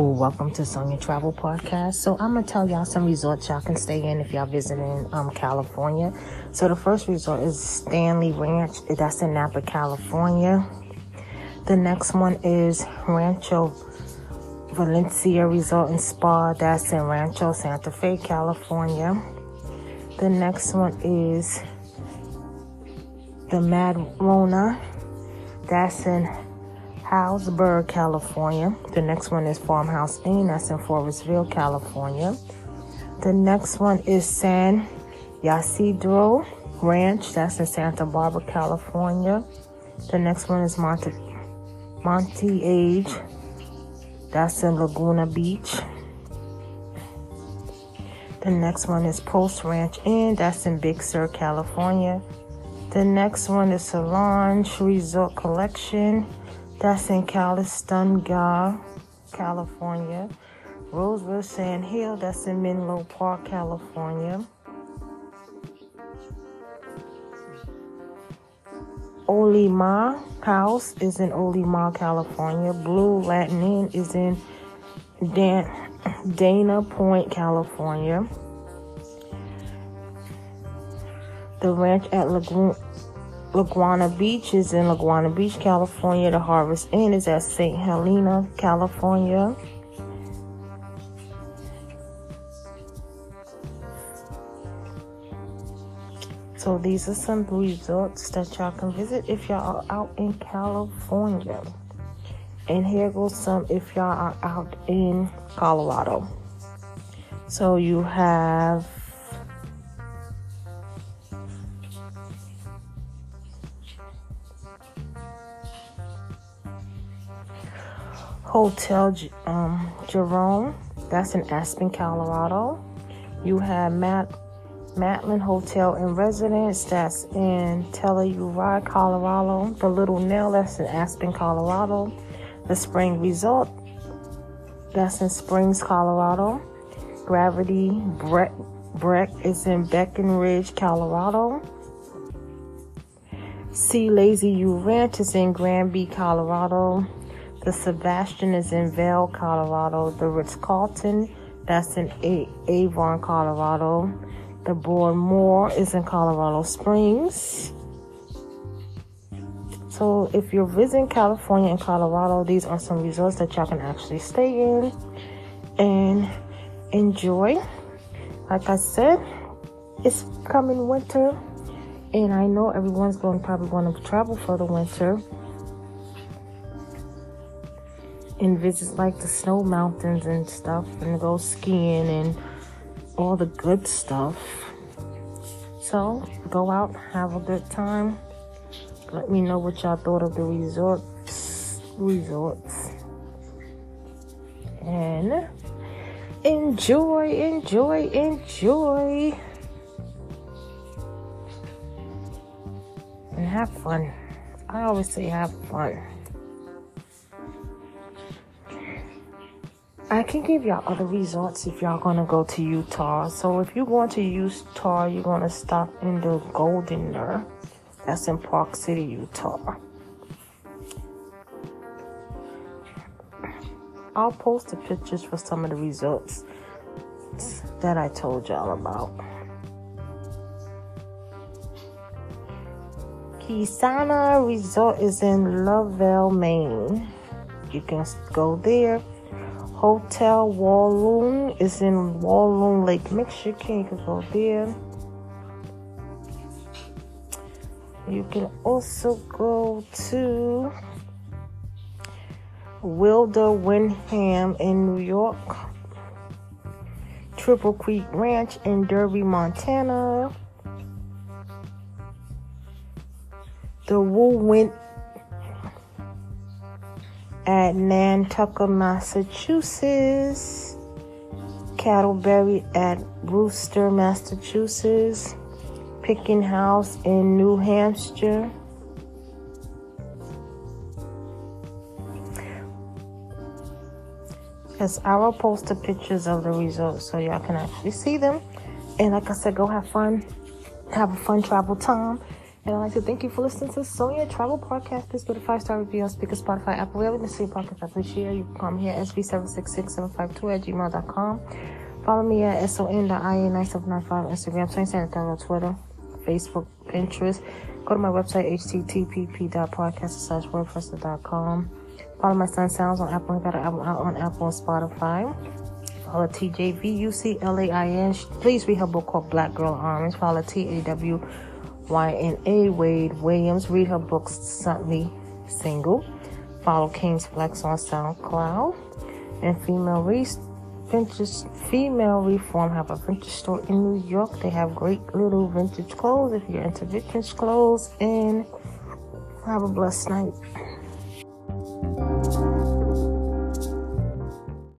Oh, welcome to Sonia Travel Podcast. So I'm gonna tell y'all some resorts y'all can stay in if y'all visiting um California. So the first resort is Stanley Ranch. That's in Napa, California. The next one is Rancho Valencia Resort and Spa. That's in Rancho Santa Fe, California. The next one is the Madrona. That's in Hillsborough, California. The next one is Farmhouse Inn. That's in Forestville, California. The next one is San Ysidro Ranch. That's in Santa Barbara, California. The next one is Monte, Montage. That's in Laguna Beach. The next one is Post Ranch Inn. That's in Big Sur, California. The next one is Solage Resort Collection. That's in Calistoga, California. Rosewood Sand Hill, that's in Menlo Park, California. Olema House is in Olema, California. Blue Lantern Inn is in Dan- Dana Point, California. The ranch at Lagoon Laguna Beach is in Laguna Beach, California. The Harvest Inn is at St. Helena, California. So these are some resorts that y'all can visit if y'all are out in California. And here goes some if y'all are out in Colorado. So you have Hotel um, Jerome, that's in Aspen, Colorado. You have Matt, Matlin Hotel and Residence, that's in Telluride, Colorado. The Little Nell, that's in Aspen, Colorado. The Spring Resort, that's in Springs, Colorado. Gravity Breck, Breck is in Breckenridge, Colorado. C Lazy U Ranch is in Granby, Colorado. The Sebastian is in Vail, Colorado. The Ritz Carlton, that's in A- Avon, Colorado. The Broadmoor is in Colorado Springs. So, if you're visiting California and Colorado, these are some resorts that y'all can actually stay in and enjoy. Like I said, it's coming winter, and I know everyone's going to probably want to travel for the winter and visit like the snow mountains and stuff and go skiing and all the good stuff. So go out, have a good time. Let me know what y'all thought of the resorts resorts. And enjoy, enjoy, enjoy. And have fun. I always say have fun. I can give y'all other resorts if y'all gonna go to Utah. So if you're going to Utah, you're gonna stop in the Golden Goldner. That's in Park City, Utah. I'll post the pictures for some of the resorts that I told y'all about. Kisana Resort is in Lovell, Maine. You can go there. Hotel Walloon is in Walloon Lake, Michigan. You can go there. You can also go to Wilder Windham in New York. Triple Creek Ranch in Darby, Montana. The Wauwinet at Nantucket, Massachusetts. Candleberry at Brewster, Massachusetts. Picking House in New Hampshire. Because I will post the pictures of the results so y'all can actually see them. And like I said, go have fun. Have a fun travel time. And I'd like to thank you for listening to Sonia Travel Podcast. Please give a five star review on Spreaker, Spotify, Apple, wherever you listen to podcast. I appreciate. You can call me here at sb766752 at gmail.com. Follow me at son.ia9795 on Instagram, Saint Santa Twitter, Facebook, Pinterest. Go to my website, http.podcast.wordpress.com. Follow my son Sounds on Apple. I got an album out on Apple and Spotify. Follow TJVUCLAIN. Please read her book called Black Girl Orange. Follow T-A-W-Y-N-A Wade Williams. Read her books, Sunday Single. Follow King's Flex on SoundCloud. And Female Reese vintage female reform have a vintage store in New York. They have great little vintage clothes if you're into vintage clothes. And have a blessed night.